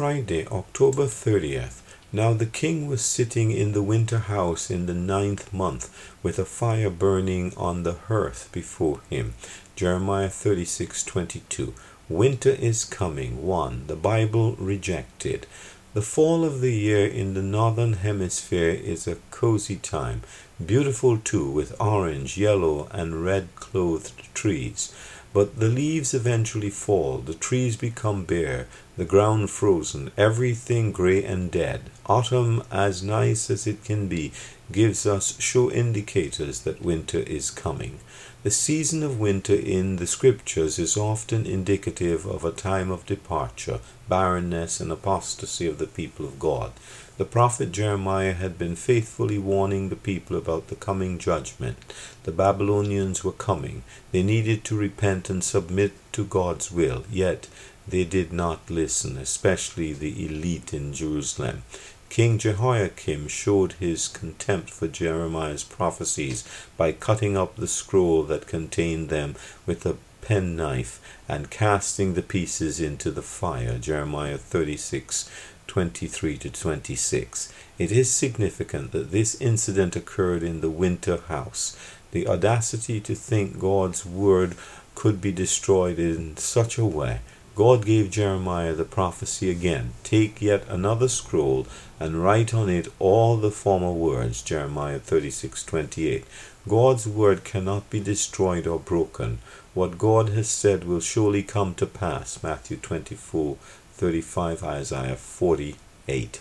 Friday, October 30th. Now the king was sitting in the winter house in the ninth month, with a fire burning on the hearth before him. Jeremiah 36:22. Winter is coming. 1. The Bible rejected. The fall of the year in the northern hemisphere is a cozy time, beautiful too, with orange, yellow, and red clothed trees. But the leaves eventually fall, the trees become bare, the ground frozen, everything gray and dead. Autumn, as nice as it can be, gives us sure indicators that winter is coming. The season of winter in the scriptures is often indicative of a time of departure, barrenness, and apostasy of the people of God. The prophet Jeremiah had been faithfully warning the people about the coming judgment. The Babylonians were coming. They needed to repent and submit to God's will, yet they did not listen, especially the elite in Jerusalem. King Jehoiakim showed his contempt for Jeremiah's prophecies by cutting up the scroll that contained them with a penknife and casting the pieces into the fire. Jeremiah 36 23 to 26. It is significant that this incident occurred in the winter house. The audacity to think God's word could be destroyed in such a way. God gave Jeremiah the prophecy again Take yet another scroll and write on it all the former words. Jeremiah 36 28. God's word cannot be destroyed or broken. What God has said will surely come to pass. Matthew 24 35, Isaiah 48.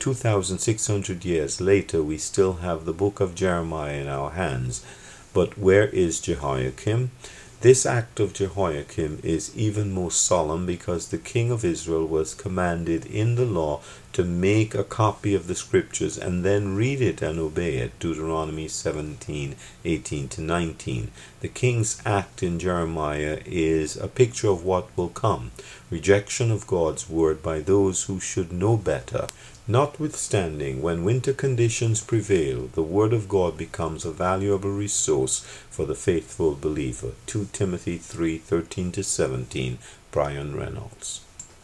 2,600 years later, we still have the book of Jeremiah in our hands. But where is Jehoiakim? This act of Jehoiakim is even more solemn because the king of Israel was commanded in the law to make a copy of the scriptures and then read it and obey it. Deuteronomy 17 18 to 19. The king's act in Jeremiah is a picture of what will come rejection of God's word by those who should know better. Notwithstanding, when winter conditions prevail, the Word of God becomes a valuable resource for the faithful believer. 2 Timothy 3 13 17, Brian Reynolds.